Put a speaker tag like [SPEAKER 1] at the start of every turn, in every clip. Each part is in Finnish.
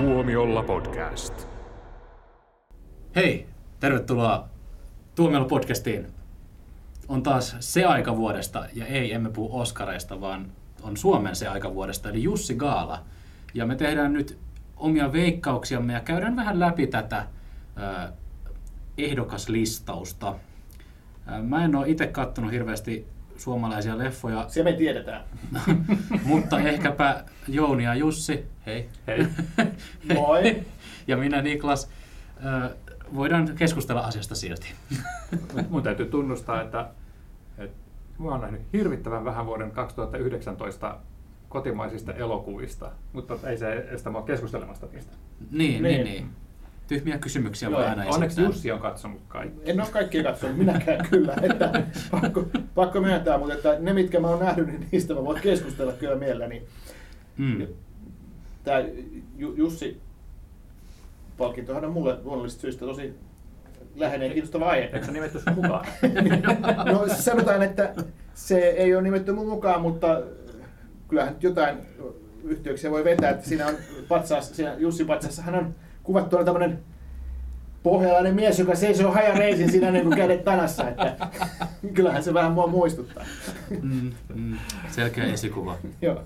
[SPEAKER 1] Tuomiolla podcast.
[SPEAKER 2] Hei, tervetuloa Tuomiolla podcastiin. On taas se aika vuodesta, ja ei, emme puhu Oskareista, vaan on Suomen se aika vuodesta, eli Jussi Gaala. Ja me tehdään nyt omia veikkauksiamme ja käydään vähän läpi tätä ehdokaslistausta. Mä en ole itse kattonut hirveästi suomalaisia leffoja,
[SPEAKER 3] Se me tiedetään.
[SPEAKER 2] mutta ehkäpä Jouni ja Jussi, hei,
[SPEAKER 4] Hei.
[SPEAKER 3] Moi.
[SPEAKER 2] ja minä Niklas, voidaan keskustella asiasta silti.
[SPEAKER 4] Mun täytyy tunnustaa, että, että mä oon nähnyt hirvittävän vähän vuoden 2019 kotimaisista elokuvista, mutta ei se estä mua keskustelemasta niistä.
[SPEAKER 2] Niin, niin,
[SPEAKER 3] Niin.
[SPEAKER 2] niin. Tyhmiä kysymyksiä
[SPEAKER 3] Joo,
[SPEAKER 2] voi aina
[SPEAKER 4] Onneksi
[SPEAKER 2] esittää.
[SPEAKER 4] Jussi on katsonut kaikki.
[SPEAKER 3] En ole kaikkia katsonut, minäkään kyllä. Että pakko, pakko myöntää, mutta että ne mitkä mä oon nähnyt, niin niistä mä voin keskustella kyllä mielelläni.
[SPEAKER 2] Mm.
[SPEAKER 3] Tämä Jussi palkintohan on mulle luonnollisista syistä tosi läheinen ja kiinnostava aihe.
[SPEAKER 4] Eikö se nimetty sun mukaan?
[SPEAKER 3] No sanotaan, että se ei ole nimetty mun mukaan, mutta kyllähän jotain yhteyksiä voi vetää, että siinä on patsaassa, siinä Jussi patsassahan on kuvattu tämmöinen pohjalainen mies, joka seisoo hajareisin siinä niin kuin kädet tanassa, että kyllähän se vähän mua muistuttaa.
[SPEAKER 2] Mm, mm. Selkeä esikuva.
[SPEAKER 3] Joo,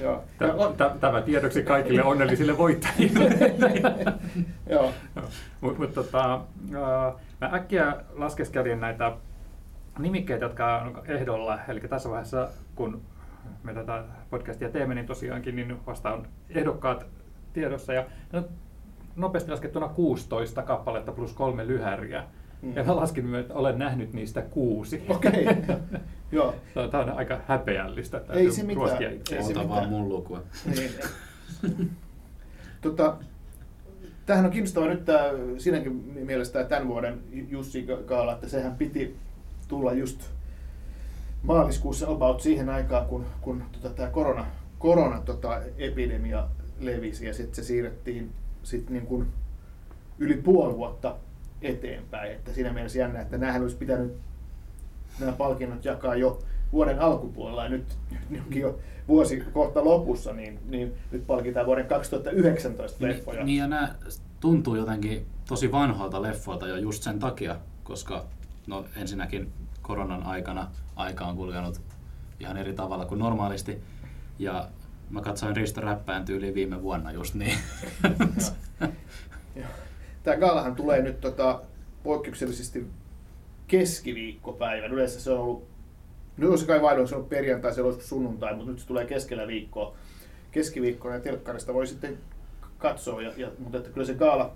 [SPEAKER 3] joo. On-
[SPEAKER 4] Tämä tiedoksi kaikille onnellisille voittajille.
[SPEAKER 3] Joo,
[SPEAKER 4] Mutta mut, tota, mä äkkiä laskeskelin näitä nimikkeitä, jotka on ehdolla. Eli tässä vaiheessa, kun me tätä podcastia teemme, niin tosiaankin niin vasta on ehdokkaat tiedossa. Ja no, nopeasti laskettuna 16 kappaletta plus kolme lyhäriä.
[SPEAKER 3] Mm.
[SPEAKER 4] Ja mä laskin että olen nähnyt niistä kuusi.
[SPEAKER 3] okei. Joo,
[SPEAKER 4] Tämä on aika häpeällistä.
[SPEAKER 3] Ei
[SPEAKER 4] täytyy
[SPEAKER 3] se mitään. Ei se
[SPEAKER 2] Ota
[SPEAKER 3] mitään.
[SPEAKER 2] vaan mun lukua.
[SPEAKER 3] Niin. tota, tämähän on kiinnostava nyt tämä, siinäkin mielessä tämä tämän vuoden Jussi Gaala, että sehän piti tulla just maaliskuussa about siihen aikaan, kun, kun tota, tämä korona, korona tota, epidemia levisi ja sitten se siirrettiin sit niin kuin yli puoli vuotta eteenpäin. Että siinä mielessä jännä, että näähän olisi pitänyt nämä palkinnot jakaa jo vuoden alkupuolella ja nyt, nyt onkin jo vuosi kohta lopussa, niin, niin nyt palkitaan vuoden 2019 leffoja.
[SPEAKER 2] Niin, niin ja nämä tuntuu jotenkin tosi vanhoilta leffoilta jo just sen takia, koska no ensinnäkin koronan aikana aika on kulkenut ihan eri tavalla kuin normaalisti. Ja mä katsoin Risto Räppään tyyliin viime vuonna just niin.
[SPEAKER 3] Tämä gaalahan tulee nyt tota, poikkeuksellisesti keskiviikkopäivän. Yleensä se on ollut, nyt on se kai vaihdoin, se on perjantai, se on sunnuntai, mutta nyt se tulee keskellä viikkoa. Keskiviikkona ja telkkarista voi sitten katsoa, ja, ja, mutta että kyllä se gaala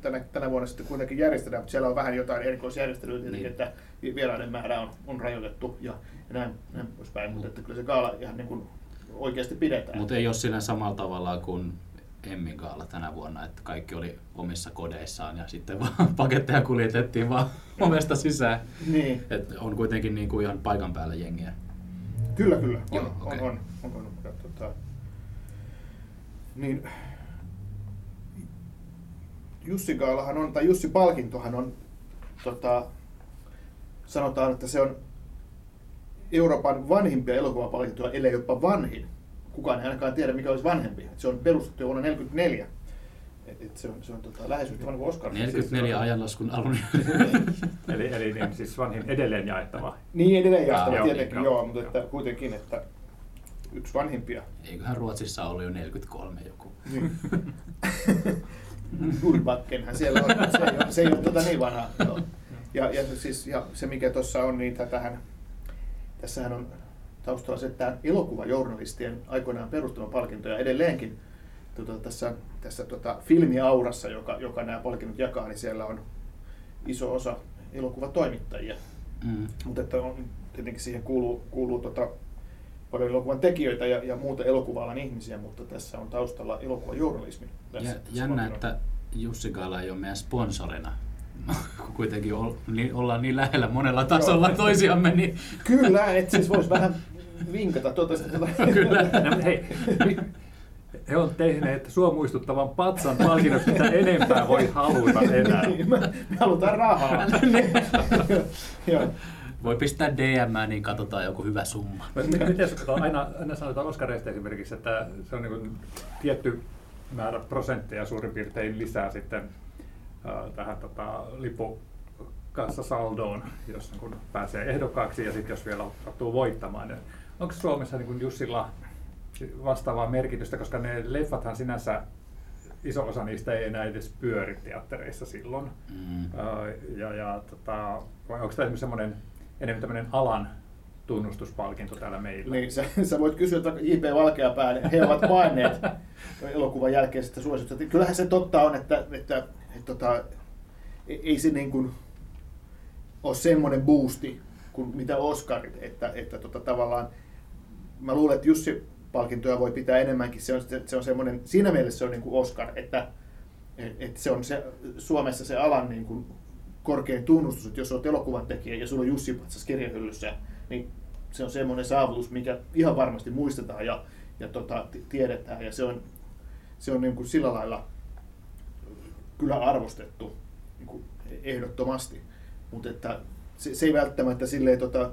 [SPEAKER 3] tänä, tänä vuonna sitten kuitenkin järjestetään, mutta siellä on vähän jotain erikoisjärjestelyä tietenkin,
[SPEAKER 2] Niin.
[SPEAKER 3] että vieraiden määrä on, on rajoitettu ja, ja näin, näin poispäin, mutta että kyllä se gaala ihan niin kuin oikeasti pidetään.
[SPEAKER 2] Mutta ei ole siinä samalla tavalla kuin Emmin gaala tänä vuonna, että kaikki oli omissa kodeissaan ja sitten vaan paketteja kuljetettiin vaan ovesta sisään.
[SPEAKER 3] Niin.
[SPEAKER 2] Et on kuitenkin niin kuin ihan paikan päällä jengiä.
[SPEAKER 3] Kyllä, kyllä. On,
[SPEAKER 2] Joo,
[SPEAKER 3] on,
[SPEAKER 2] okei.
[SPEAKER 3] on, on, on, ja, tota, niin, Jussi Gaalahan on, tai Jussi Palkintohan on, tota, sanotaan, että se on Euroopan vanhimpia elokuvapalkintoja, ellei jopa vanhin. Kukaan ei ainakaan tiedä, mikä olisi vanhempi. Se on perustettu vuonna 1944. Et, et se on, se on tota, lähes yhtä vanha kuin Oscar.
[SPEAKER 2] 44 ajanlaskun alun.
[SPEAKER 4] Eli, eli niin, siis vanhin edelleen jaettava.
[SPEAKER 3] Niin edelleen jaettava
[SPEAKER 2] Joo,
[SPEAKER 3] tietenkin,
[SPEAKER 4] joo,
[SPEAKER 3] joo, mutta
[SPEAKER 4] joo.
[SPEAKER 3] että kuitenkin, että yksi vanhimpia.
[SPEAKER 2] Eiköhän Ruotsissa ollut jo 43 joku.
[SPEAKER 3] Niin. Siellä on, se ei ole, se ei ole tota niin vanha. Ja, ja, siis, ja se mikä tuossa on, niin tätähän, tässähän on taustalla se, että elokuvajournalistien aikoinaan perustama palkinto ja edelleenkin tota, tässä, tässä tota, filmiaurassa, joka, joka nämä palkinnot jakaa, niin siellä on iso osa elokuvatoimittajia.
[SPEAKER 2] Mm.
[SPEAKER 3] Mutta että on, tietenkin siihen kuuluu, kuuluu tota, paljon elokuvan tekijöitä ja, ja muuta elokuva ihmisiä, mutta tässä on taustalla elokuvajournalismi. Tässä,
[SPEAKER 2] Ja,
[SPEAKER 3] tässä
[SPEAKER 2] jännä,
[SPEAKER 3] palkinnon-
[SPEAKER 2] että Jussi Gaala ei ole meidän sponsorina. Kun kuitenkin niin, ollaan niin lähellä monella tasolla
[SPEAKER 3] Joo.
[SPEAKER 2] toisiamme, niin
[SPEAKER 3] Kyllä, että siis voisi vähän vinkata tuota.
[SPEAKER 2] Kyllä.
[SPEAKER 4] No, hei, he on tehneet sua muistuttavan patsan palkinnot, mitä enempää voi haluta enää.
[SPEAKER 3] Niin, me, me halutaan rahaa. Joo.
[SPEAKER 2] voi pistää DM, niin katsotaan joku hyvä summa.
[SPEAKER 4] Miten aina, aina sanotaan Oskareista esimerkiksi, että se on niin tietty määrä prosentteja suurin piirtein lisää sitten tähän tota, lipukassasaldoon, jos niin kun pääsee ehdokkaaksi ja sitten jos vielä sattuu voittamaan. niin Onko Suomessa niin kun Jussilla vastaavaa merkitystä, koska ne leffathan sinänsä iso osa niistä ei enää edes pyöri teattereissa silloin.
[SPEAKER 2] Mm.
[SPEAKER 4] Ja, ja tota, vai onko tämä semmoinen enemmän tämmöinen alan tunnustuspalkinto täällä meillä?
[SPEAKER 3] Niin, sä, sä voit kysyä vaikka J.P. Valkeapään, he ovat paineet elokuvan jälkeisestä suositusta. Kyllähän se totta on, että, että, että, tota, ei se niin kuin ole semmoinen boosti kuin mitä Oscarit, että, että tota, tavallaan mä luulen, että Jussi palkintoja voi pitää enemmänkin, se on, se on semmoinen, siinä mielessä se on niin kuin Oscar, että, että se on se, Suomessa se alan niin kuin korkein tunnustus, että jos olet elokuvan tekijä ja sulla on Jussi Patsas kirjahyllyssä, niin se on semmoinen saavutus, mikä ihan varmasti muistetaan ja, ja tota, tiedetään. Ja se on, se on niin kuin sillä lailla kyllä arvostettu niin kuin ehdottomasti, mutta että se, se ei välttämättä silleen tota,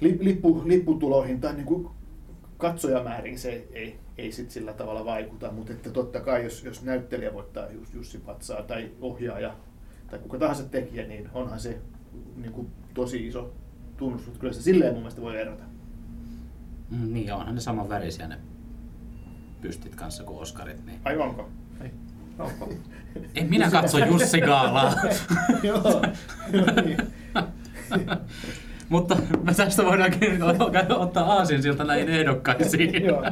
[SPEAKER 3] lippu, lipputuloihin tai niin kuin katsojamäärin se ei, ei sit sillä tavalla vaikuta, mutta että totta kai jos, jos näyttelijä voittaa Jussi Patsaa tai ohjaaja tai kuka tahansa tekijä, niin onhan se niin kuin tosi iso tunnustus. Kyllä se silleen mun mielestä voi erota.
[SPEAKER 2] Mm, niin, onhan ne saman värisiä ne pystit kanssa kuin Oscarit. Niin.
[SPEAKER 3] Ai onko?
[SPEAKER 2] En minä katso Jussi Gaalaa.
[SPEAKER 3] Joo, niin.
[SPEAKER 2] Mutta me tästä voidaankin ottaa aasin siltä näihin ehdokkaisiin.
[SPEAKER 3] Joo,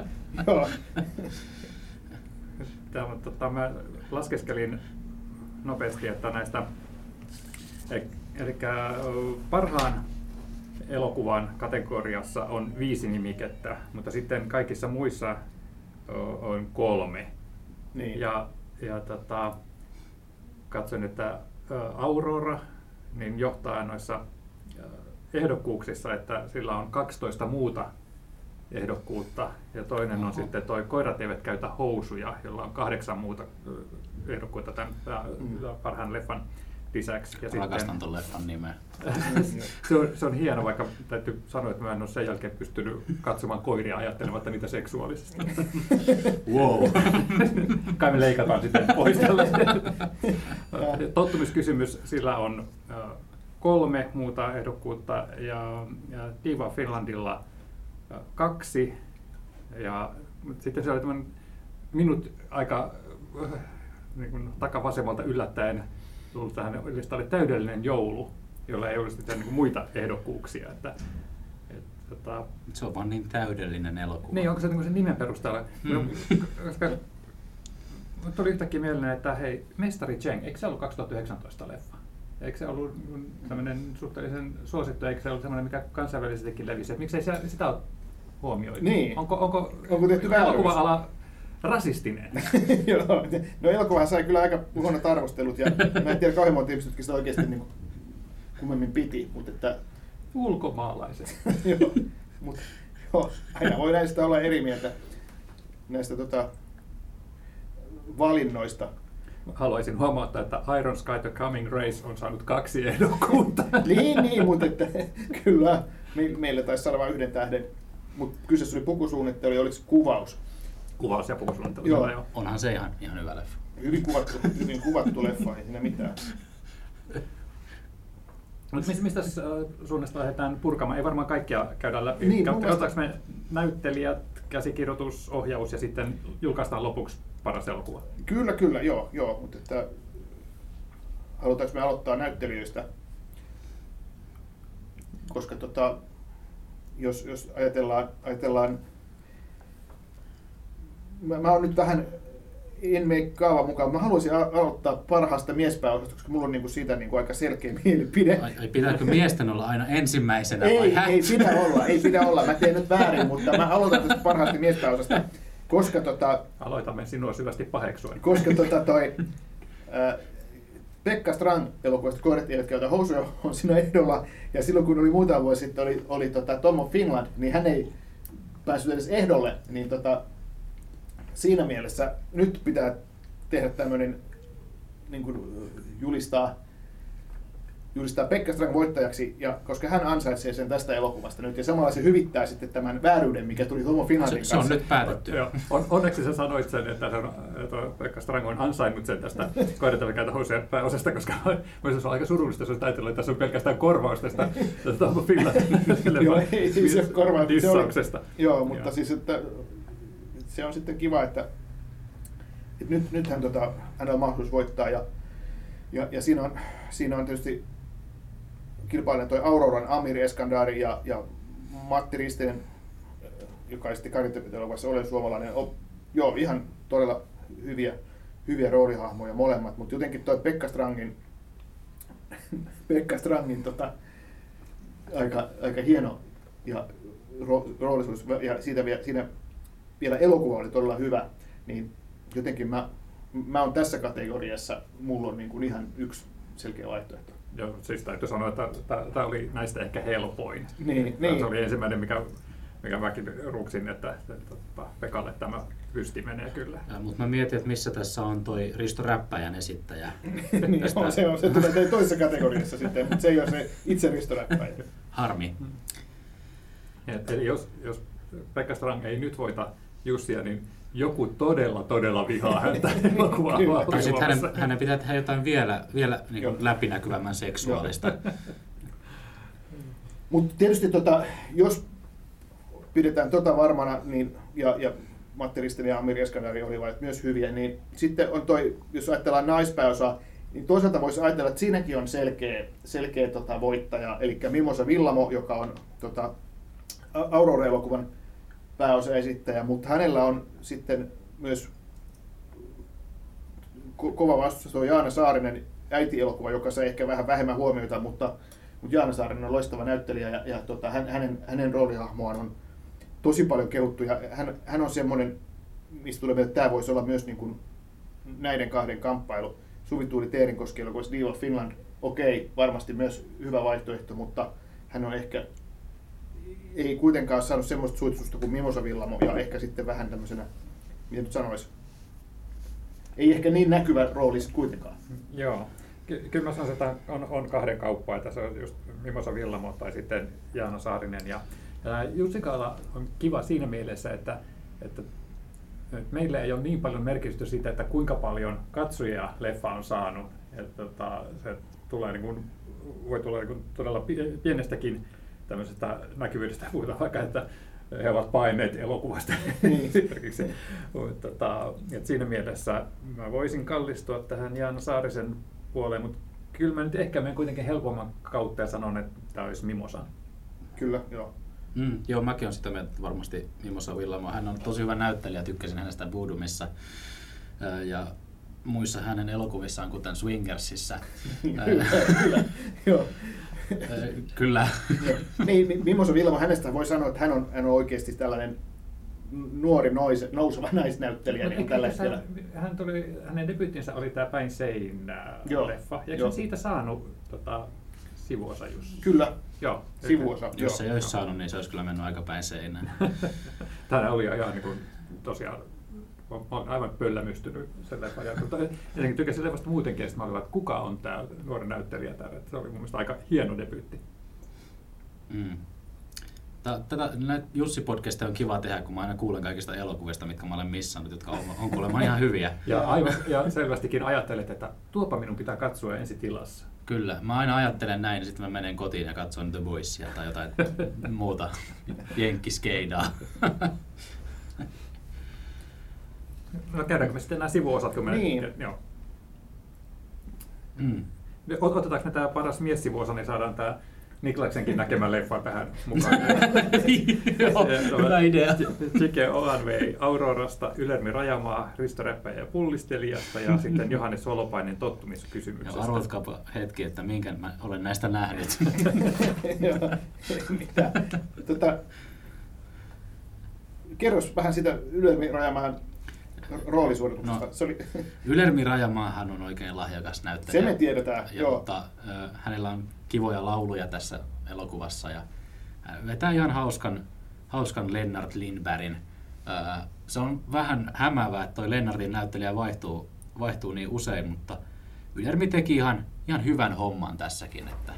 [SPEAKER 3] joo.
[SPEAKER 4] Tämä, tota, mä laskeskelin nopeasti, että näistä, eli parhaan elokuvan kategoriassa on viisi nimikettä, mutta sitten kaikissa muissa on kolme.
[SPEAKER 3] Niin.
[SPEAKER 4] Ja, ja tota, katsoin, että Aurora niin johtaa noissa ehdokkuuksissa, että sillä on 12 muuta ehdokkuutta ja toinen on
[SPEAKER 2] Oho.
[SPEAKER 4] sitten toi Koirat eivät käytä housuja, jolla on kahdeksan muuta ehdokkuutta tämän
[SPEAKER 3] Mm.
[SPEAKER 4] parhaan leffan lisäksi. Ja
[SPEAKER 2] Rakastan ton leffan nimeä.
[SPEAKER 4] se, on, se on hieno, vaikka täytyy sanoa, että mä en ole sen jälkeen pystynyt katsomaan koiria ajattelematta niitä seksuaalisesti.
[SPEAKER 2] Wow.
[SPEAKER 4] Kai me leikataan sitten pois tällainen. Tottumiskysymys, sillä on ö, kolme muuta ehdokkuutta ja, ja Diva Finlandilla ö, kaksi. Ja sitten se oli tämmöinen minut aika niin kuin takavasemmalta yllättäen tullut tähän listalle täydellinen joulu, jolla ei olisi sitten niin muita ehdokkuuksia. Että, et, tota,
[SPEAKER 2] Se on vaan niin täydellinen elokuva.
[SPEAKER 4] niin, onko se niin sen nimen perusteella?
[SPEAKER 2] Hmm.
[SPEAKER 4] No, koska Mut tuli yhtäkkiä mieleen, että hei, Mestari Cheng, eikö se ollut 2019 leffa? Eikö se ollut tämmöinen suhteellisen suosittu, eikö se ollut semmoinen, mikä kansainvälisestikin levisi? Miksei se, sitä ole huomioitu?
[SPEAKER 3] Niin.
[SPEAKER 4] Onko, onko,
[SPEAKER 3] Onko tehty
[SPEAKER 4] elokuva-ala rasistinen?
[SPEAKER 3] Joo, no elokuvahan sai kyllä aika huonot arvostelut ja mä en tiedä kauhean monta ihmistä, jotka sitä oikeasti niin kuin, kummemmin piti, mutta että
[SPEAKER 4] Ulkomaalaiset.
[SPEAKER 3] joo, mut, joo, aina voi näistä olla eri mieltä näistä tota, valinnoista.
[SPEAKER 4] Haluaisin huomauttaa, että Iron Sky The Coming Race on saanut kaksi ehdokkuutta.
[SPEAKER 3] Niin, niin, mutta että, kyllä me, meillä taisi saada vain yhden tähden, mutta kyseessä oli pukusuunnittelu ja oliko se kuvaus.
[SPEAKER 4] Kuvaus ja pukusuunnittelu.
[SPEAKER 3] Joo.
[SPEAKER 4] kyllä
[SPEAKER 2] Onhan se ihan, ihan hyvä leffa.
[SPEAKER 3] Hyvin kuvattu, hyvin kuvattu leffa, ei siinä mitään.
[SPEAKER 4] Mutta mistä, mistä siis, äh, suunnasta lähdetään purkamaan? Ei varmaan kaikkia käydä läpi.
[SPEAKER 3] Niin,
[SPEAKER 4] Katsotaanko
[SPEAKER 3] mielestä-
[SPEAKER 4] me näyttelijät, käsikirjoitus, ohjaus ja sitten julkaistaan lopuksi paras elokuva?
[SPEAKER 3] Kyllä, kyllä, joo, joo, mutta että halutaanko me aloittaa näyttelijöistä? Koska tota, jos, jos ajatellaan, ajatellaan mä, mä oon nyt vähän, en mene kaavan mukaan, mä haluaisin aloittaa parhaasta miespääosasta, koska mulla on niinku siitä niinku aika selkeä mielipide.
[SPEAKER 2] Ai, ai pitääkö miesten olla aina ensimmäisenä vai
[SPEAKER 3] Ei,
[SPEAKER 2] hä?
[SPEAKER 3] ei pidä olla, ei pidä olla. Mä teen nyt väärin, mutta mä aloitan tästä parhaasta miespääosasta, koska tota,
[SPEAKER 4] Aloitamme sinua syvästi paheksuen.
[SPEAKER 3] koska tota toi, ää, Pekka Strand elokuvasta Koirat eivät käytä housuja on siinä ehdolla. Ja silloin kun oli muutama vuosi sitten oli, oli tota Tom of Finland, niin hän ei päässyt edes ehdolle. Niin tota, siinä mielessä nyt pitää tehdä tämmöinen niin kuin julistaa, julistaa Pekka Strang voittajaksi, ja koska hän ansaitsee sen tästä elokuvasta nyt, ja samalla se hyvittää sitten tämän vääryyden, mikä tuli Tomo Finlandin
[SPEAKER 2] Se, se on
[SPEAKER 3] kanssa.
[SPEAKER 2] nyt päätetty.
[SPEAKER 4] Joo. On, onneksi sä sanoit sen, että, se on, että Pekka Strang on ansainnut sen tästä koidetelkäitä housujen pääosasta, koska se on aika surullista, jos ajatellut, että tässä on pelkästään korvaus tästä, tästä Tom Finlandin
[SPEAKER 3] Joo, ei, se korvaus. Se. Joo, mutta
[SPEAKER 4] Joo.
[SPEAKER 3] siis että se on sitten kiva, että, että nyt, nythän tota, hänellä on mahdollisuus voittaa ja, ja, ja siinä, on, siinä on tietysti kilpailija toi Auroran Amir Eskandari ja, ja Matti Ristinen, joka sitten karjantepiteluvassa ole suomalainen, on, joo, ihan todella hyviä, hyviä roolihahmoja molemmat, mutta jotenkin toi Pekka Strangin, Pekka Strangin tota, aika, aika hieno ja ro, roolisuus ja siitä vielä, siinä vielä elokuva oli todella hyvä, niin jotenkin mä, mä oon tässä kategoriassa, mulla on niin kuin ihan yksi selkeä vaihtoehto.
[SPEAKER 4] Joo, siis täytyy sanoa, että tämä oli näistä ehkä helpoin.
[SPEAKER 3] Niin,
[SPEAKER 4] Tää
[SPEAKER 3] niin.
[SPEAKER 4] Se oli ensimmäinen, mikä, mikä mäkin ruksin, että, että, että Pekalle tämä pysti menee kyllä.
[SPEAKER 2] Mutta mä mietin, että missä tässä on toi Risto Räppäjän esittäjä.
[SPEAKER 3] niin
[SPEAKER 2] Tästä-
[SPEAKER 3] on, se, on, se tulee toisessa kategoriassa sitten, mutta se ei ole se itse ristoräppäjä.
[SPEAKER 2] Harmi.
[SPEAKER 4] Et, eli jos, jos Pekka Strang ei nyt voita Jussia, niin joku todella, todella vihaa häntä elokuvaa
[SPEAKER 3] Kyllä.
[SPEAKER 2] Tai sitten hänen, hänen pitää tehdä jotain vielä, vielä niin kuin läpinäkyvämmän seksuaalista.
[SPEAKER 3] Mutta tietysti tota, jos pidetään tota varmana, niin, ja, ja Matti Ristinen ja Amir Eskandari olivat myös hyviä, niin sitten on toi, jos ajatellaan naispääosa, niin toisaalta voisi ajatella, että siinäkin on selkeä, selkeä tota, voittaja, eli Mimosa Villamo, joka on tota, A- Aurora-elokuvan pääosaesittäjä, mutta hänellä on sitten myös ko- kova vastustus on Jaana Saarinen äitielokuva, joka sai ehkä vähän vähemmän huomiota, mutta, mutta Jaana Saarinen on loistava näyttelijä ja, ja tota, hän, hänen, hänen roolihahmoaan on tosi paljon kehuttu ja hän, hän on semmoinen, mistä tulee että tämä voisi olla myös niin kuin näiden kahden kamppailu. Suvi Tuuli Teerinkoski Deal of Finland, okei, varmasti myös hyvä vaihtoehto, mutta hän on ehkä ei kuitenkaan saanut semmoista suitsusta kuin Mimosa Villamo ja ehkä sitten vähän tämmöisenä, miten nyt sanoisi, ei ehkä niin näkyvä rooli sit kuitenkaan.
[SPEAKER 4] Joo. Ky- kyllä mä sanoisin, että on, on kahden kauppaa, että se on just Mimosa Villamo tai sitten Jaana Saarinen. Ja, ja Jussi Kaala on kiva siinä mielessä, että, että meillä ei ole niin paljon merkitystä siitä, että kuinka paljon katsojia leffa on saanut. Että, tota, se tulee niin kuin, voi tulla niin kuin todella pie- pienestäkin tämmöisestä näkyvyydestä puhutaan vaikka, että he ovat paineet elokuvasta
[SPEAKER 3] Niin.
[SPEAKER 4] esimerkiksi. Tota, et siinä mielessä mä voisin kallistua tähän Jaana Saarisen puoleen, mutta kyllä mä nyt ehkä menen kuitenkin helpomman kautta ja sanon, että tämä olisi Mimosan.
[SPEAKER 3] Kyllä, joo.
[SPEAKER 2] Mm, joo, mäkin olen sitä mieltä että varmasti Mimosa Villamo. Hän on tosi hyvä näyttelijä, tykkäsin hänestä Budumissa Ää, ja muissa hänen elokuvissaan, kuten Swingersissa.
[SPEAKER 3] Kyllä, kyllä, joo.
[SPEAKER 2] Ää, Kyllä.
[SPEAKER 3] Niin, niin Mimosa Vilma, hänestä voi sanoa, että hän on, hän on oikeasti tällainen nuori noise, nouseva naisnäyttelijä niin tällä hetkellä.
[SPEAKER 4] hän, hän tuli, hänen debyyttinsä oli tämä Päin seinää
[SPEAKER 3] Joo,
[SPEAKER 4] leffa. Ja eikö
[SPEAKER 3] joo.
[SPEAKER 4] hän siitä saanut tota, sivuosa just?
[SPEAKER 3] Kyllä,
[SPEAKER 4] Joo.
[SPEAKER 3] sivuosa.
[SPEAKER 2] Jos se ei olisi saanut, niin se olisi kyllä mennyt aika päin seinään.
[SPEAKER 4] Tämä oli ihan niin kuin, tosiaan, olen aivan pöllämystynyt sen leffan. jälkeen. tuota, jotenkin tykkäsin leffasta muutenkin, ja mä olin, että kuka on tämä nuori näyttelijä täällä. Se oli mun mielestä aika hieno debyytti.
[SPEAKER 2] Mm. Tätä, Jussi-podcastia on kiva tehdä, kun mä aina kuulen kaikista elokuvista, mitkä mä olen missannut, jotka on, on kuulemma ihan hyviä.
[SPEAKER 4] Ja, aivan, ja selvästikin ajattelet, että tuopa minun pitää katsoa ensi tilassa.
[SPEAKER 2] Kyllä, mä aina ajattelen näin ja sitten mä menen kotiin ja katson The Boysia tai jotain muuta jenkkiskeidaa.
[SPEAKER 4] No käydäänkö me sitten nämä sivuosat, kun me...
[SPEAKER 3] Niin.
[SPEAKER 4] Joo.
[SPEAKER 2] Mm.
[SPEAKER 4] Ot- Otetaanko me tämä paras miessivuosa, niin saadaan tämä Niklaksenkin näkemä leffa tähän mukaan.
[SPEAKER 2] Joo, hyvä idea.
[SPEAKER 4] Chike Oanvei Aurorasta, Ylermi Rajamaa, Risto Räppäjä ja Pullistelijasta ja sitten Johannes Solopainen
[SPEAKER 2] Ja
[SPEAKER 4] tottumiskysymyksestä.
[SPEAKER 2] arvatkaapa hetki, että minkä mä olen näistä nähnyt.
[SPEAKER 3] Mitään. Tota, kerros vähän sitä Ylemi Rajamäen roolisuorituksesta.
[SPEAKER 2] No.
[SPEAKER 3] Se oli,
[SPEAKER 2] Ylermi Rajamaahan on oikein lahjakas näyttelijä.
[SPEAKER 3] Se me tiedetään,
[SPEAKER 2] ja,
[SPEAKER 3] joo.
[SPEAKER 2] Mutta, ö, hänellä on kivoja lauluja tässä elokuvassa ja hän vetää ihan hauskan, hauskan Lennart Lindbergin. Ö, se on vähän hämäävää, että toi Lennartin näyttelijä vaihtuu, vaihtuu niin usein, mutta Ylermi teki ihan, ihan hyvän homman tässäkin. Että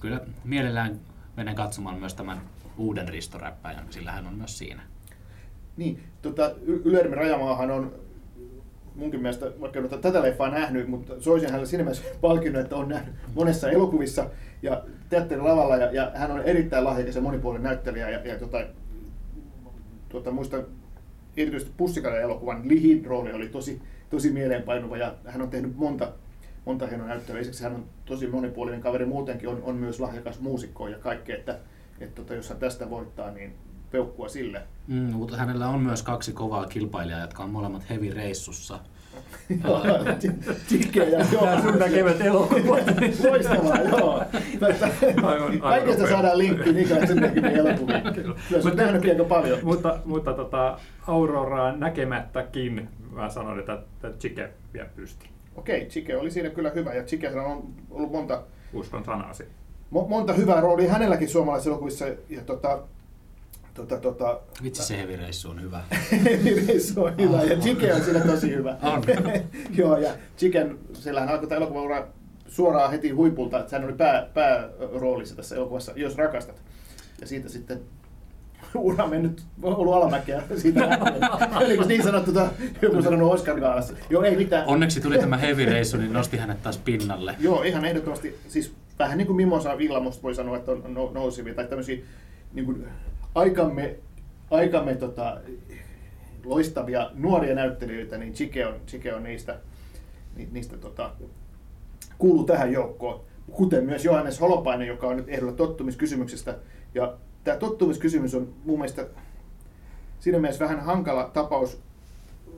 [SPEAKER 2] kyllä mielellään menen katsomaan myös tämän uuden ristoräppäjän, sillä hän on myös siinä.
[SPEAKER 3] Niin, tota, Y- Ylermi Rajamaahan on munkin mielestä, vaikka en ole tätä leffaa nähnyt, mutta soisin hänelle siinä mielessä palkinnut, että on nähnyt monessa elokuvissa ja teatterin lavalla ja, ja hän on erittäin lahjakas ja monipuolinen näyttelijä ja, ja tota, tota, muistan erityisesti Pussikainen elokuvan Lihin rooli oli tosi, tosi mieleenpainuva ja hän on tehnyt monta, monta hienoa näyttelyä. Lisäksi hän on tosi monipuolinen kaveri muutenkin, on, on myös lahjakas muusikko ja kaikkea, että, että tota, jos hän tästä voittaa, niin peukkua sille.
[SPEAKER 2] Mm, mutta hänellä on myös kaksi kovaa kilpailijaa, jotka on molemmat heavy reissussa.
[SPEAKER 3] Tikke ja joo.
[SPEAKER 4] Nämä sun näkevät elokuvat.
[SPEAKER 3] Loistavaa, joo. Kaikesta saadaan linkki Niklas sun näkemiin elokuviin. Kyllä se on nähnytkin aika paljon.
[SPEAKER 4] mutta mutta tota, Auroraa näkemättäkin mä sanon, että, että Chike vie pysti.
[SPEAKER 3] Okei, Chike oli siinä kyllä hyvä ja Chike on ollut monta,
[SPEAKER 4] Uskon sanasi.
[SPEAKER 3] mo- monta hyvää roolia hänelläkin suomalaisissa elokuvissa ja tota, tota, tota,
[SPEAKER 2] Vitsi se heavy reissu on hyvä.
[SPEAKER 3] se on hyvä ja Chike on siinä tosi hyvä.
[SPEAKER 2] On.
[SPEAKER 3] Joo, ja Chicken, siellähän alkoi tämä elokuva suoraan heti huipulta, että hän oli pää, pääroolissa tässä elokuvassa, Jos rakastat. Ja siitä sitten ura mennyt, ollut alamäkeä siitä. Oliko niin sanottu, tota, joku sanonut Oscar Gaalassa? Joo, ei mitään.
[SPEAKER 2] Onneksi tuli tämä heavy reissu, niin nosti hänet taas pinnalle.
[SPEAKER 3] Joo, ihan ehdottomasti. Siis vähän niin kuin Mimosa Villa, musta voi sanoa, että on no- nousevia tai tämmöisiä niin kuin aikamme, aikamme tota, loistavia nuoria näyttelijöitä, niin Chike on, Chike on niistä, ni, niistä tota, kuuluu tähän joukkoon. Kuten myös Johannes Holopainen, joka on nyt ehdolla tottumiskysymyksestä. Ja tämä tottumiskysymys on mun mielestä siinä mielessä vähän hankala tapaus,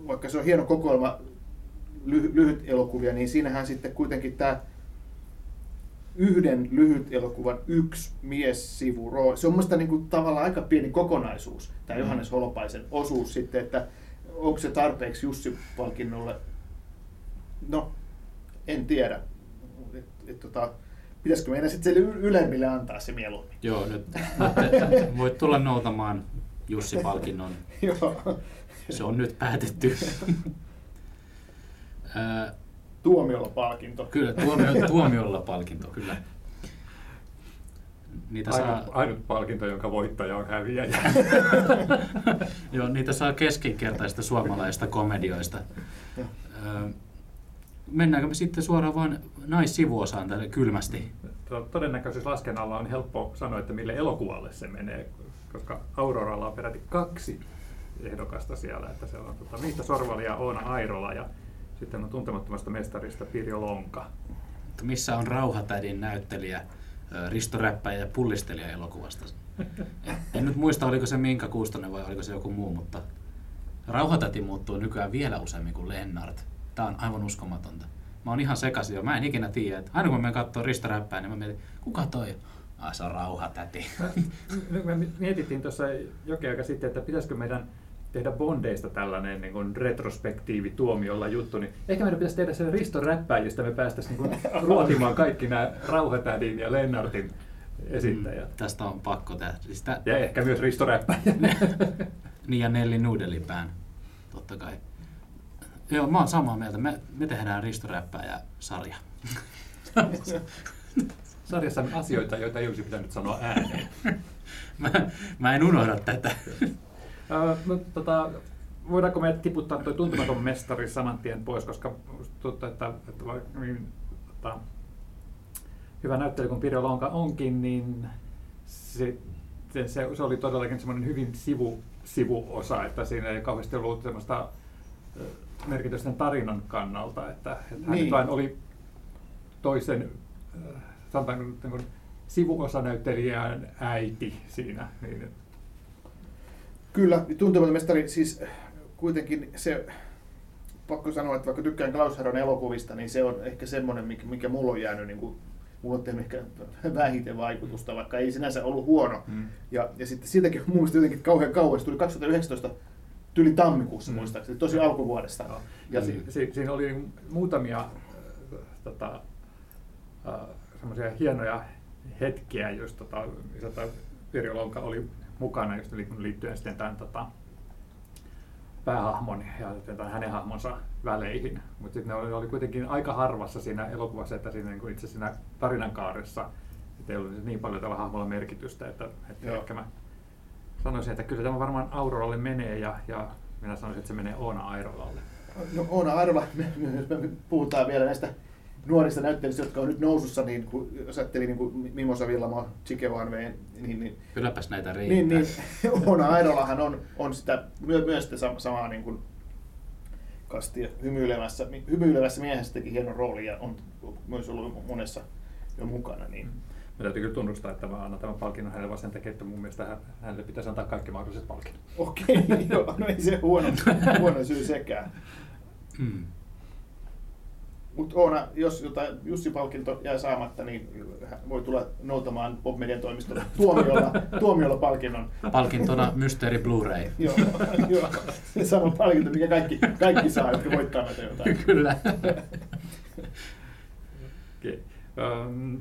[SPEAKER 3] vaikka se on hieno kokoelma lyhy- lyhyt elokuvia, niin siinähän sitten kuitenkin tämä yhden lyhyt elokuvan yksi mies sivu rooli. Se on mielestäni niin kuin tavallaan aika pieni kokonaisuus, tämä Johannes Holopaisen osuus sitten, että onko se tarpeeksi Jussi-palkinnolle? No, en tiedä. Et, et, tota, pitäisikö meidän sitten ylemmille antaa se mieluummin?
[SPEAKER 2] Joo, nyt voitte, voit tulla noutamaan Jussi-palkinnon.
[SPEAKER 3] Joo.
[SPEAKER 2] Se on nyt päätetty.
[SPEAKER 3] Tuomiolla palkinto.
[SPEAKER 2] kyllä, tuomio, tuomiolla palkinto, kyllä. Niitä saa,
[SPEAKER 4] Ainut, ainut palkinto, jonka voittaja on häviäjä.
[SPEAKER 2] joo, niitä saa keskinkertaista suomalaista komedioista. Mennäänkö me sitten suoraan vaan naissivuosaan tälle kylmästi?
[SPEAKER 4] To- Todennäköisyyslaskennalla on helppo sanoa, että mille elokuvalle se menee, koska Auroralla on peräti kaksi ehdokasta siellä. Että siellä on tota, Miihtä Sorvali ja Oona Airola ja sitten on tuntemattomasta mestarista Pirjo Lonka.
[SPEAKER 2] Missä on Rauhatädin näyttelijä Risto Räppäjä ja pullistelija elokuvasta? En, nyt muista, oliko se Minka Kuustonen vai oliko se joku muu, mutta Rauhatäti muuttuu nykyään vielä useammin kuin Lennart. Tämä on aivan uskomatonta. Mä oon ihan sekaisin jo. Mä en ikinä tiedä. Että aina kun mä katsoo Risto Räppää, niin mä mietin, kuka toi? Ah, se on Rauhatäti.
[SPEAKER 4] Me mietittiin tuossa jokin aika sitten, että pitäisikö meidän tehdä Bondeista tällainen niin kuin retrospektiivi tuomiolla juttu, niin ehkä meidän pitäisi tehdä sen Risto Räppäjistä, me päästäisiin niin kuin ruotimaan kaikki nämä Rauhatädin ja Lennartin esittäjät.
[SPEAKER 2] Mm, tästä on pakko tehdä. Siis tä,
[SPEAKER 4] Ja ehkä myös Risto Räppäjä.
[SPEAKER 2] niin ja Nelli Nuudelipään, totta kai. Joo, mä oon samaa mieltä. Me, me tehdään Risto ja sarja.
[SPEAKER 4] Sarjassa on asioita, joita ei olisi pitänyt sanoa ääneen.
[SPEAKER 2] mä, mä en unohda tätä.
[SPEAKER 4] No, tota, voidaanko me tiputtaa tuo tuntematon mestari saman tien pois, koska tuntuu, että, että niin, tota, hyvä näyttely kuin Pirjo Lonka onkin, niin se, se, se, oli todellakin semmoinen hyvin sivu, sivuosa, että siinä ei kauheasti ollut semmoista sen tarinan kannalta, että, että hän
[SPEAKER 3] Niin.
[SPEAKER 4] nyt vain oli toisen nyt niin kuin sivuosanäyttelijän äiti siinä. Niin,
[SPEAKER 3] Kyllä, tuntematon mestari, siis kuitenkin se, pakko sanoa, että vaikka tykkään Klaus Herron elokuvista, niin se on ehkä semmoinen, mikä, mikä mulla on jäänyt, niin kuin, mulla on tehnyt ehkä vähiten vaikutusta, vaikka ei sinänsä ollut huono.
[SPEAKER 4] Mm.
[SPEAKER 3] Ja, ja sitten siitäkin mun mielestä jotenkin kauhean kauan, se tuli 2019 tyli tammikuussa
[SPEAKER 4] Mm.
[SPEAKER 3] muistaakseni, tosi alkuvuodesta.
[SPEAKER 4] Joo.
[SPEAKER 3] Ja si-
[SPEAKER 4] si, si, siinä oli muutamia äh, tota, äh, semmoisia hienoja hetkiä, jos tota, tota, Pirjo Lonka oli mukana just li- liittyen sitten tämän tota, päähahmon ja tämän hänen hahmonsa väleihin. Mutta sitten ne oli, oli kuitenkin aika harvassa siinä elokuvassa, että siinä niin itse siinä tarinankaaressa että ei ollut niin paljon tällä hahmolla merkitystä, että, että
[SPEAKER 3] Joo.
[SPEAKER 4] ehkä mä sanoisin, että kyllä tämä varmaan Auroralle menee ja, ja minä sanoisin, että se menee Oona Airolalle.
[SPEAKER 3] No Oona Arva, me, me, me puhutaan vielä näistä nuorista näyttelijöistä, jotka on nyt nousussa, niin kun, jos ajattelin niin kuin Mimosa Villamo, Chike Vanveen, niin, niin,
[SPEAKER 2] Kylläpäs näitä riittää.
[SPEAKER 3] niin, niin Oona Airolahan on, on sitä, myö, myös sitä sama, samaa niin kuin kastia hymyilevässä, hymyilevässä miehessä teki hienon roolin ja on myös ollut monessa jo mukana. Niin.
[SPEAKER 4] Mä täytyy kyllä tunnustaa, että mä annan tämän palkinnon hänelle vaan sen takia, että mun mielestä hän- hänelle pitäisi antaa kaikki mahdolliset palkinnot.
[SPEAKER 3] Okei, joo, no ei se huono, huono syy sekään.
[SPEAKER 2] Mm.
[SPEAKER 3] Mutta Oona, jos jotain Jussi-palkinto jää saamatta, niin voi tulla noutamaan Popmedian toimistolle tuomiolla, tuomiolla palkinnon.
[SPEAKER 2] Palkintona Mysteeri Blu-ray.
[SPEAKER 3] Joo, joo. Se sama palkinto, mikä kaikki, kaikki saa, jotka voittaa näitä jotain.
[SPEAKER 2] Kyllä.
[SPEAKER 4] Okei. Um,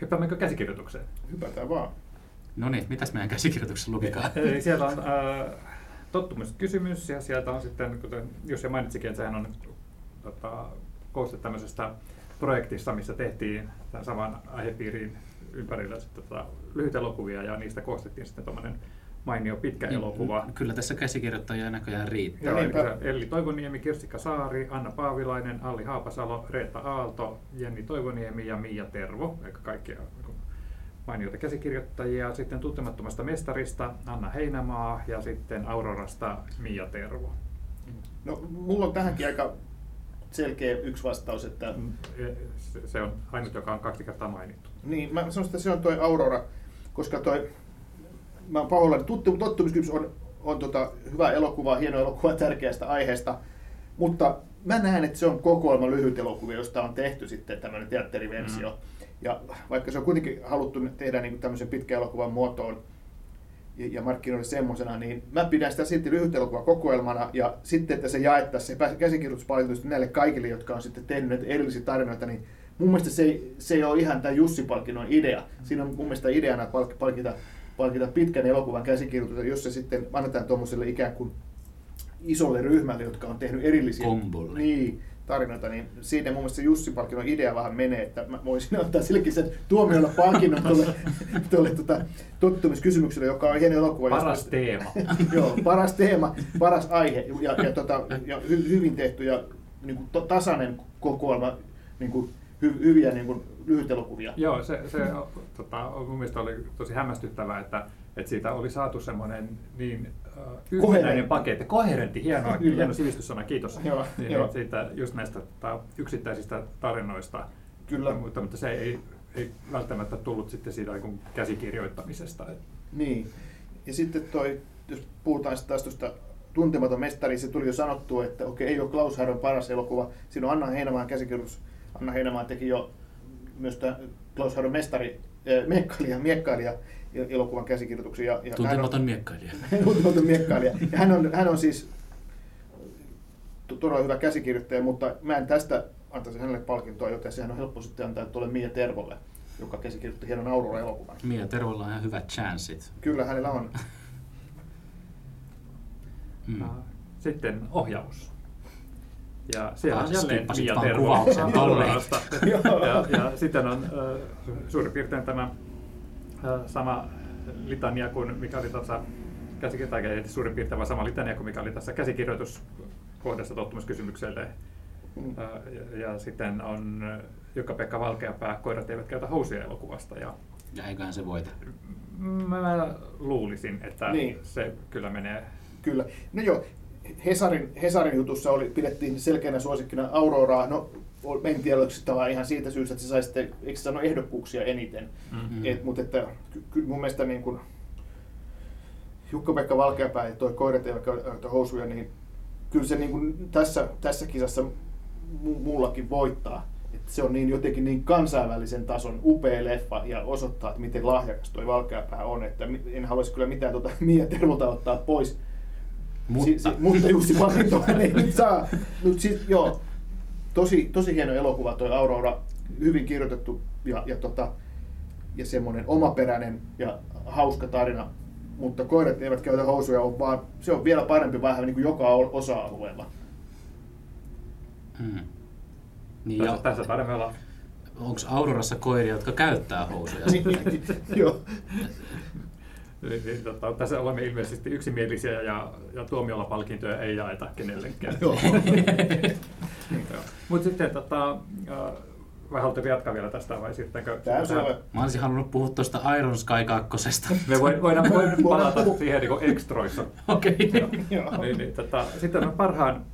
[SPEAKER 4] hyppäämmekö käsikirjoitukseen?
[SPEAKER 3] Hypätään vaan.
[SPEAKER 2] No niin, mitäs meidän käsikirjoituksessa lukikaan?
[SPEAKER 4] Eli siellä on äh, tottumuskysymys ja sieltä on sitten, kuten Jussi mainitsikin, että sehän on tota, kooste tämmöisestä projektista, missä tehtiin tämän saman aihepiirin ympärillä sitten, tota, lyhyt elokuvia ja niistä koostettiin sitten tuommoinen mainio pitkä elokuva.
[SPEAKER 2] Kyllä tässä käsikirjoittajia näköjään riittää.
[SPEAKER 4] Joo, eli Elli Toivoniemi, Kirstikka Saari, Anna Paavilainen, Alli Haapasalo, Reetta Aalto, Jenni Toivoniemi ja Mia Tervo, eli kaikkia niin mainioita käsikirjoittajia. Sitten Tuntemattomasta mestarista Anna Heinämaa ja sitten Aurorasta Mia Tervo.
[SPEAKER 3] No, mulla on tähänkin aika selkeä yksi vastaus, että
[SPEAKER 4] E- se- on ainut, joka on kaksi kertaa mainittu.
[SPEAKER 3] Niin, mä sanoisin, että se on toi Aurora, koska toi, mä oon pahoillani, tuttu, tottumiskysymys on, on tota, hyvä elokuva, hieno elokuva tärkeästä aiheesta, mutta mä näen, että se on kokoelma lyhyt elokuvia, josta on tehty sitten tämmöinen teatteriversio.
[SPEAKER 4] Mm.
[SPEAKER 3] Ja vaikka se on kuitenkin haluttu tehdä niin tämmöisen pitkän elokuvan muotoon ja, ja markkinoida semmoisena, niin mä pidän sitä silti kokoelmana ja sitten, että se jaettaisiin se käsikirjoituspalkinto näille kaikille, jotka on sitten tehnyt näitä erillisiä tarinoita, niin mun mielestä se ei, se ei ole ihan tämä Jussi-palkinnon idea. Siinä on mun mielestä ideana palk- palkita, palkita pitkän elokuvan käsikirjoitusta, jos se sitten annetaan tuommoiselle ikään kuin isolle ryhmälle, jotka on tehnyt erillisiä
[SPEAKER 2] Kombolle.
[SPEAKER 3] niin, tarinoita, niin siinä mun mielestä se Jussi-palkinnon idea vähän menee, että mä voisin ottaa sillekin sen tuomiolla palkinnon tuolle, tuolle tota, tottumiskysymykselle, joka on hieno elokuva. josta-
[SPEAKER 4] Paras teema.
[SPEAKER 3] Joo, paras teema, paras aihe ja, ja, tota, ja hy, hyvin tehty ja niin kuin, to, tasainen kokoelma niin kuin, hy, hyviä niin kuin, lyhytelokuvia.
[SPEAKER 4] Joo, se, se tota, mun mielestä oli tosi hämmästyttävää, että, että siitä oli saatu semmoinen niin uh, yhtenäinen
[SPEAKER 3] Koherentti.
[SPEAKER 4] paketti, koherentti, hieno, hieno sivistyssana, kiitos.
[SPEAKER 3] Joo,
[SPEAKER 4] niin,
[SPEAKER 3] joo.
[SPEAKER 4] niin siitä, just näistä tota, yksittäisistä tarinoista,
[SPEAKER 3] Kyllä.
[SPEAKER 4] mutta, mutta se ei, ei välttämättä tullut sitten siitä niin käsikirjoittamisesta. Et-
[SPEAKER 3] Niin. Ja sitten toi, jos puhutaan taas tuosta Tuntematon mestari, se tuli jo sanottua, että okei, ei ole Klaus Harron paras elokuva. Siinä on Anna Heinämaan käsikirjoitus. Anna Heinämaa teki jo myös Klaus Harron mestari, äh, miekkailija, miekkailija elokuvan käsikirjoituksen. Ja, ja
[SPEAKER 2] Tuntematon miekkailija.
[SPEAKER 3] Tuntematon miekkailija. Ja hän on, hän on siis to- todella hyvä käsikirjoittaja, mutta mä en tästä antaisi hänelle palkintoa, joten sehän on helppo sitten antaa tuolle Mia Tervolle, joka käsikirjoitti hienon Aurora-elokuvan.
[SPEAKER 2] Mia Tervolla on ihan hyvät chanssit.
[SPEAKER 3] Kyllä hänellä on.
[SPEAKER 2] Mm.
[SPEAKER 4] Sitten ohjaus. Ja siellä
[SPEAKER 2] Ah,
[SPEAKER 4] on jälleen
[SPEAKER 2] skippasit
[SPEAKER 4] Mia Tervo ja, ja sitten on äh, suurin piirtein tämä sama litania kuin mikä oli tuossa käsikirjoitus, ei suurin piirtein vaan sama litania kuin mikä oli tässä käsikirjoituskohdassa tottumuskysymykselle.
[SPEAKER 3] Mm.
[SPEAKER 4] Äh, ja, ja sitten on äh, Jukka-Pekka Valkeapää, Koirat eivät käytä housuja elokuvasta. Ja
[SPEAKER 2] Ja eiköhän se voita.
[SPEAKER 4] mä luulisin, että
[SPEAKER 3] Niin.
[SPEAKER 4] se kyllä menee
[SPEAKER 3] Kyllä. No joo, Hesarin, Hesarin jutussa oli, pidettiin selkeänä suosikkina Auroraa. No, en tiedä, oliko se tavallaan ihan siitä syystä, että se sai sitten, eikö sano ehdokkuuksia eniten.
[SPEAKER 2] Mm.
[SPEAKER 3] Et, mutta että, ky, ky, mun mielestä niin kuin Jukka-Pekka Valkeapää ja toi koirat käytä housuja, niin kyllä se niin kuin tässä, tässä kisassa mu, mullakin voittaa. Et se on niin jotenkin niin kansainvälisen tason upea leffa ja osoittaa, että miten lahjakas toi Valkeapää on. Että en haluaisi kyllä mitään tuota Mia Tervolta ottaa pois.
[SPEAKER 2] Mutta,
[SPEAKER 3] Si, si, mutta Jussi Palkintoa ei nyt saa. Mut siis, joo, tosi, tosi hieno elokuva toi Aurora, hyvin kirjoitettu ja, ja, tota, ja semmoinen omaperäinen ja hauska tarina. mutta koirat eivät käytä housuja, on vaan, se on vielä parempi vähän niin kuin joka osa-alueella.
[SPEAKER 2] Mm. Niin,
[SPEAKER 4] Tässä,
[SPEAKER 2] ja
[SPEAKER 4] tässä taidamme olla
[SPEAKER 2] onko Aurorassa koiria, jotka käyttää housuja?
[SPEAKER 3] Joo.
[SPEAKER 4] Niin, niin, tota, tässä olemme ilmeisesti yksimielisiä ja, ja tuomiolla palkintoja ei jaeta kenellekään.
[SPEAKER 3] Joo.
[SPEAKER 4] Mutta sitten, tota, vai haluatteko jatkaa vielä tästä vai sittenkö?
[SPEAKER 2] Mä olisin halunnut puhua tuosta Iron Sky 2.
[SPEAKER 4] Me voi- voidaan, voidaan palata siihen niin ekstroissa.
[SPEAKER 2] Okei.
[SPEAKER 3] Joo.
[SPEAKER 4] niin, niin, tota, sitten on parhaan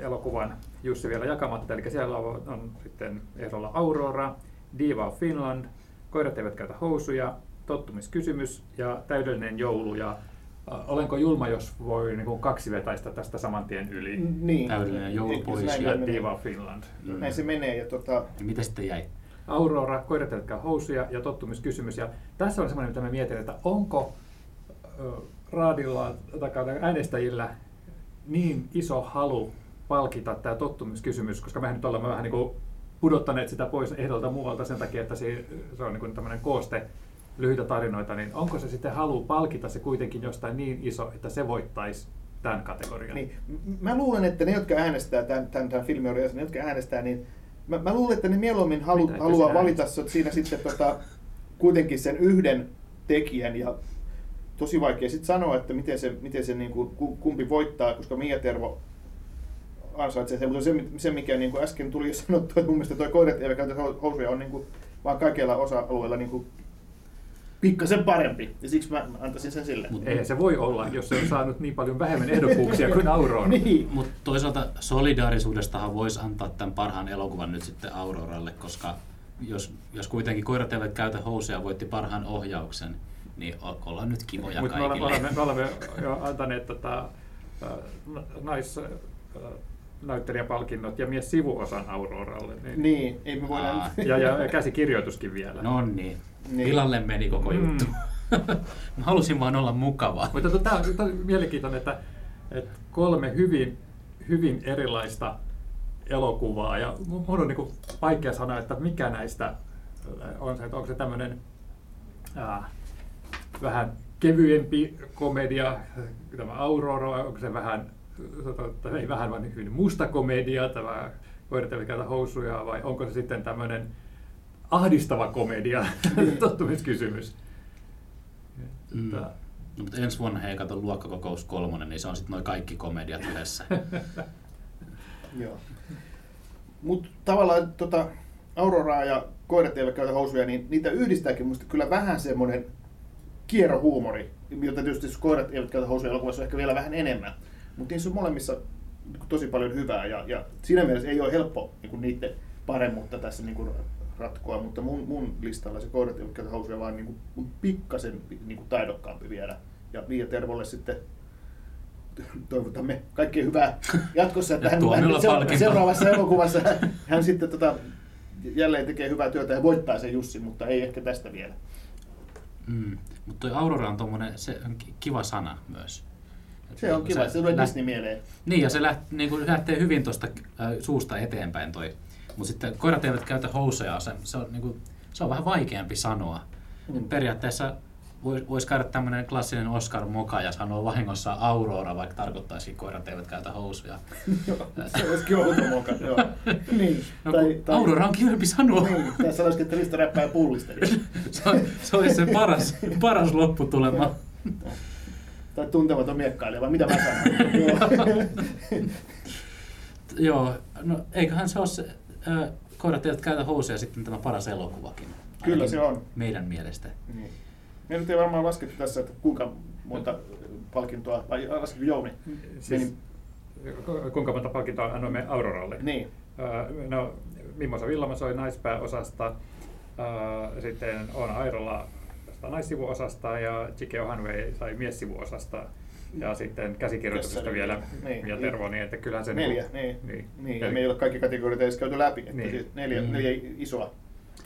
[SPEAKER 4] elokuvan Jussi vielä jakamatta, eli siellä on, on sitten ehdolla Aurora, Diva of Finland, Koirat eivät käytä housuja, Tottumiskysymys ja Täydellinen joulu. Ja, olenko julma, jos voi niin kuin kaksi vetäistä tästä saman tien yli?
[SPEAKER 3] Niin.
[SPEAKER 2] Täydellinen joulu
[SPEAKER 3] se
[SPEAKER 2] pois
[SPEAKER 4] Ja? Diva Finland.
[SPEAKER 2] Mm.
[SPEAKER 3] Näin se menee. Ja tota,
[SPEAKER 2] Ja mitä sitten jäi?
[SPEAKER 4] Aurora, koirat eivät käy housuja ja tottumiskysymys. Ja tässä on semmoinen, mitä mä mietin, että onko raadilla tai äänestäjillä niin iso halu palkita tämä tottumiskysymys, koska mehän nyt olemme vähän niin kuin pudottaneet sitä pois ehdolta muualta sen takia, että se, se on niin kuin tämmöinen kooste lyhyitä tarinoita, niin onko se sitten halu palkita se kuitenkin jostain niin iso, että se voittaisi tämän kategorian?
[SPEAKER 3] Niin, mä luulen, että ne, jotka äänestää tämän, tämän, tämän filmin orjassa, ne, jotka äänestää, niin mä, mä luulen, että ne mieluummin halu,
[SPEAKER 4] Mitä,
[SPEAKER 3] haluaa valita so- siinä sitten tota, kuitenkin sen yhden tekijän ja tosi vaikea sitten sanoa, että miten se, miten se niin kuin, ku- kumpi voittaa, koska Mia Tervo ansaitsee sen, mutta se, se mikä niin kuin äsken tuli jo sanottu, että mun mielestä toi koirat eivät käytä hou- housuja on niin kuin, vaan kaikilla osa-alueilla niin kuin, pikkasen parempi, ja siksi mä antaisin sen sille.
[SPEAKER 2] Mut-
[SPEAKER 4] Eihän se voi olla, jos se on saanut niin paljon vähemmän ehdokkuuksia kuin Aurora.
[SPEAKER 3] niin.
[SPEAKER 2] Mutta toisaalta solidaarisuudestahan voisi antaa tämän parhaan elokuvan nyt sitten Auroralle, koska jos, jos kuitenkin koirat eivät käytä housuja voitti parhaan ohjauksen, niin ollaan nyt kivoja
[SPEAKER 4] Mutta me olemme,
[SPEAKER 2] kaikille.
[SPEAKER 4] me olemme, me olemme jo antaneet tota, nais, näyttelijäpalkinnot ja mies sivuosan Auroralle. Niin.
[SPEAKER 3] Niin, ei me voida...
[SPEAKER 2] Aa.
[SPEAKER 4] Ja, ja käsikirjoituskin vielä.
[SPEAKER 2] No niin,
[SPEAKER 3] Niin.
[SPEAKER 2] pilalle meni koko
[SPEAKER 4] Mm.
[SPEAKER 2] juttu. Mä halusin vaan olla mukava.
[SPEAKER 4] Mutta tämä on, mielenkiintoinen, että, että kolme hyvin, hyvin erilaista elokuvaa. Ja mun on niin vaikea sanoa, että mikä näistä on se, että onko se tämmöinen äh, vähän kevyempi komedia, tämä Aurora, onko se vähän, tota, ei vähän, vaan hyvin musta komedia, tämä Koirat housuja, vai onko se sitten tämmöinen ahdistava komedia, tottumiskysymys.
[SPEAKER 2] Mm.
[SPEAKER 4] Että-
[SPEAKER 2] No, mutta ensi vuonna hei, kato luokkakokous kolmonen, niin se on sitten noin kaikki komediat yhdessä.
[SPEAKER 3] Joo. Mutta tavallaan tota, Auroraa ja koirat eivät käytä housuja, niin niitä yhdistääkin musta kyllä vähän semmoinen kierrohuumori, jota tietysti jos koirat eivät käytä housuja elokuvassa ehkä vielä vähän enemmän. Mutta niissä on molemmissa tosi paljon hyvää ja, ja siinä mielessä ei ole helppo niin niiden paremmuutta tässä niin kuin ratkoa, mutta mun, mun listalla se eivät käytä housuja vaan niin kuin, pikkasen niin kuin taidokkaampi vielä. Ja Mia Tervolle sitten toivotamme kaikkea hyvää jatkossa, että
[SPEAKER 2] Ja
[SPEAKER 3] hän, hän seura- seuraavassa elokuvassa hän, hän sitten tota, jälleen tekee hyvää työtä ja voittaa sen Jussi, mutta ei ehkä tästä vielä.
[SPEAKER 2] Mm. Mutta toi Aurora on tommonen, se on ki- kiva sana myös.
[SPEAKER 3] Se on kiva, se tulee Disney mieleen.
[SPEAKER 2] Niin, ja se läht, niin kuin lähtee hyvin tuosta äh, suusta eteenpäin toi. Mutta sitten koirat eivät käytä housuja, se, se, on, niin kuin, se on vähän vaikeampi sanoa.
[SPEAKER 3] Mm.
[SPEAKER 2] Periaatteessa voisi vois käydä tämmöinen klassinen Oscar Moka ja sanoa vahingossa Aurora, vaikka tarkoittaisi koirat eivät käytä housuja.
[SPEAKER 3] Joo, se olisikin outo moka, joo. Niin,
[SPEAKER 2] No, tai, Aurora on kivempi sanoa.
[SPEAKER 3] Niin, tässä olisikin, että Risto räppää pullista.
[SPEAKER 2] se, on- se olisi se paras, paras lopputulema.
[SPEAKER 3] tai tuntematon miekkailija, vai mitä mä sanon? Joo.
[SPEAKER 2] Joo, no eiköhän se ole se, äh, koirat eivät käytä housuja sitten tämä paras elokuvakin.
[SPEAKER 3] Kyllä se on.
[SPEAKER 2] Meidän mielestä.
[SPEAKER 3] Niin. Me nyt ei varmaan laskettu tässä, että kuinka monta palkintoa, vai lasketko Jouni?
[SPEAKER 4] Siis,
[SPEAKER 3] Meni-
[SPEAKER 4] ku- kuinka monta palkintoa annoimme Auroralle?
[SPEAKER 3] Niin.
[SPEAKER 4] Öö, No, Mimosa Villama sai naispääosasta, öö, sitten Oona Airola tästä naissivuosasta ja Chike Ohanway sai miessivuosasta. Ja sitten käsikirjoituksesta
[SPEAKER 3] oli-
[SPEAKER 4] vielä
[SPEAKER 3] niin.
[SPEAKER 4] ja Tervo, niin että kyllähän se...
[SPEAKER 3] Neljä,
[SPEAKER 4] niinku-
[SPEAKER 3] niin.
[SPEAKER 4] niin.
[SPEAKER 3] niin. Ja me ei ole kaikki kategoriat edes käyty läpi. Että
[SPEAKER 4] Niin.
[SPEAKER 3] siis neljä,
[SPEAKER 2] Mm.
[SPEAKER 3] neljä isoa.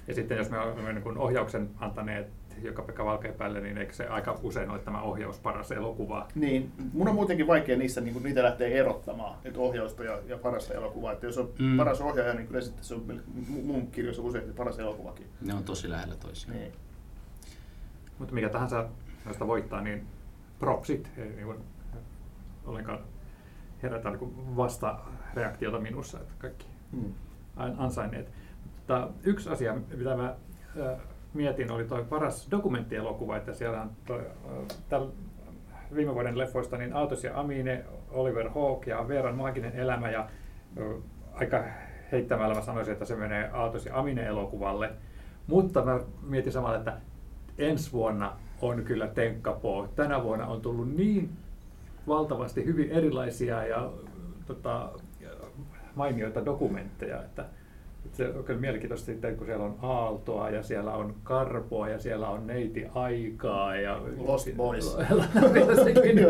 [SPEAKER 4] Ja sitten jos me olemme niin kuin ohjauksen antaneet joka Pekka Valkeapälle, niin eikö se aika usein ole tämä ohjaus paras elokuva?
[SPEAKER 3] Niin, mun on muutenkin vaikea niissä niin niitä lähteä erottamaan, että ohjausta ja, ja parasta elokuvaa. Että jos on
[SPEAKER 2] Mm.
[SPEAKER 3] paras ohjaaja, niin kyllä sitten se on mu- mun kirjoissa usein paras elokuvakin.
[SPEAKER 2] Ne on tosi lähellä toisiaan.
[SPEAKER 3] Niin.
[SPEAKER 4] Mutta mikä tahansa noista voittaa, niin propsit, ei niin kuin, ollenkaan herätä niin vastareaktiota minussa, että kaikki an- ansainneet. Mutta yksi asia, mitä mä äh, mietin, oli tuo paras dokumenttielokuva, että siellä on toi, äh, täl, viime vuoden leffoista niin Autos ja Amine, Oliver Hawke ja Veeran maaginen elämä ja äh, aika heittämällä mä sanoisin, että se menee Autos ja Amine-elokuvalle. Mutta mä mietin samalla, että ensi vuonna on kyllä tenkkapoo. Tänä vuonna on tullut niin valtavasti hyvin erilaisia ja tota, mainioita dokumentteja, että, että se on kyllä mielenkiintoista sitten, kun siellä on Aaltoa ja siellä on Karpoa ja siellä on Neiti Aikaa ja
[SPEAKER 3] Lost Boys.
[SPEAKER 4] Sekin niin,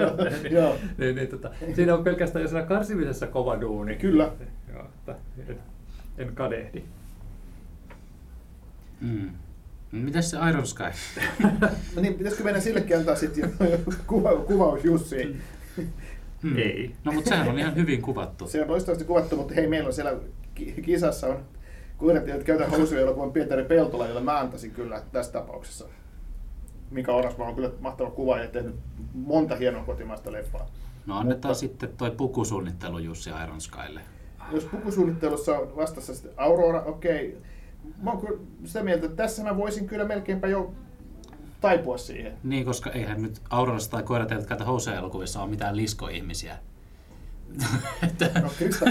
[SPEAKER 4] niin, niin, tota, siinä on pelkästään jo siinä karsimisessa kova duuni.
[SPEAKER 3] Kyllä.
[SPEAKER 4] Joo, että en, en kadehdi.
[SPEAKER 2] Mm. Mitäs se Iron Sky?
[SPEAKER 3] No niin, pitäisikö meidän sillekin antaa sitten kuva, kuvaus Jussiin?
[SPEAKER 2] Hmm.
[SPEAKER 4] Ei.
[SPEAKER 2] No mutta sehän on ihan hyvin kuvattu.
[SPEAKER 3] Se on loistavasti kuvattu, mutta hei, meillä on siellä ki- kisassa on kuunnettiin, että käytä housuja elokuvan Pietari Peltola, jolle mä antaisin kyllä tässä tapauksessa. Mika Orasmaa on kyllä mahtava kuva ja tehnyt monta hienoa kotimaista leffaa.
[SPEAKER 2] No annetaan
[SPEAKER 3] Mutta-
[SPEAKER 2] sitten toi pukusuunnittelu Jussi Iron Skylle.
[SPEAKER 3] Jos pukusuunnittelussa on vastassa sitten Aurora, okei. Mä oon kyllä sitä mieltä, että tässä mä voisin kyllä melkeinpä jo taipua siihen.
[SPEAKER 2] Niin, koska eihän nyt Aurorassa tai Koirat eivät käytä housuja elokuvissa ole mitään liskoihmisiä.
[SPEAKER 3] No Krista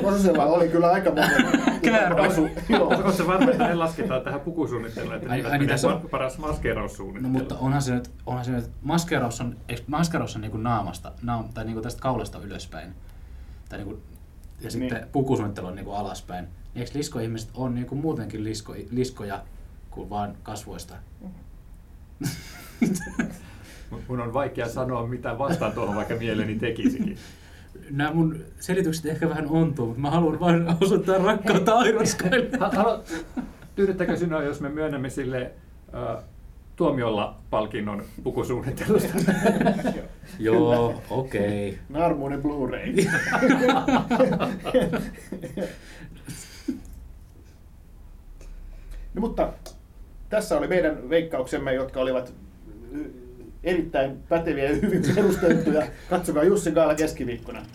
[SPEAKER 3] oli kyllä aika monen. Joo.
[SPEAKER 4] Oletko se varma, että ne lasketaan tähän pukusuunnitteluun, että
[SPEAKER 2] Ai- niin, tässä on-
[SPEAKER 4] pa- paras
[SPEAKER 2] No
[SPEAKER 4] maskeeraussuunnittelu?
[SPEAKER 2] mutta onhan se nyt, onhan se nyt maskeraus on, eikö maskeraus on niinku naamasta, naam, tai niinku tästä kaulasta ylöspäin. Tai niinku, ja sitten
[SPEAKER 3] Niin.
[SPEAKER 2] pukusuunnittelu on niinku alaspäin. Niin eikö liskoihmiset on niinku muutenkin lisko, liskoja kuin vaan kasvoista?
[SPEAKER 4] Mun on vaikea sanoa mitä vastaan tuohon, vaikka mieleni tekisikin.
[SPEAKER 2] Nämä mun selitykset ehkä vähän ontuu, mutta mä haluan vain osoittaa rakkautta
[SPEAKER 4] haluat- Tyydyttäkö sinua, jos me myönnämme sille äh, tuomiolla palkinnon pukusuunnittelusta?
[SPEAKER 2] Joo, okei. Okay.
[SPEAKER 3] Narmuinen Blu-ray. No, mutta tässä oli meidän veikkauksemme, jotka olivat erittäin päteviä ja hyvin perusteltuja. Katsokaa Jussi Gaala keskiviikkona.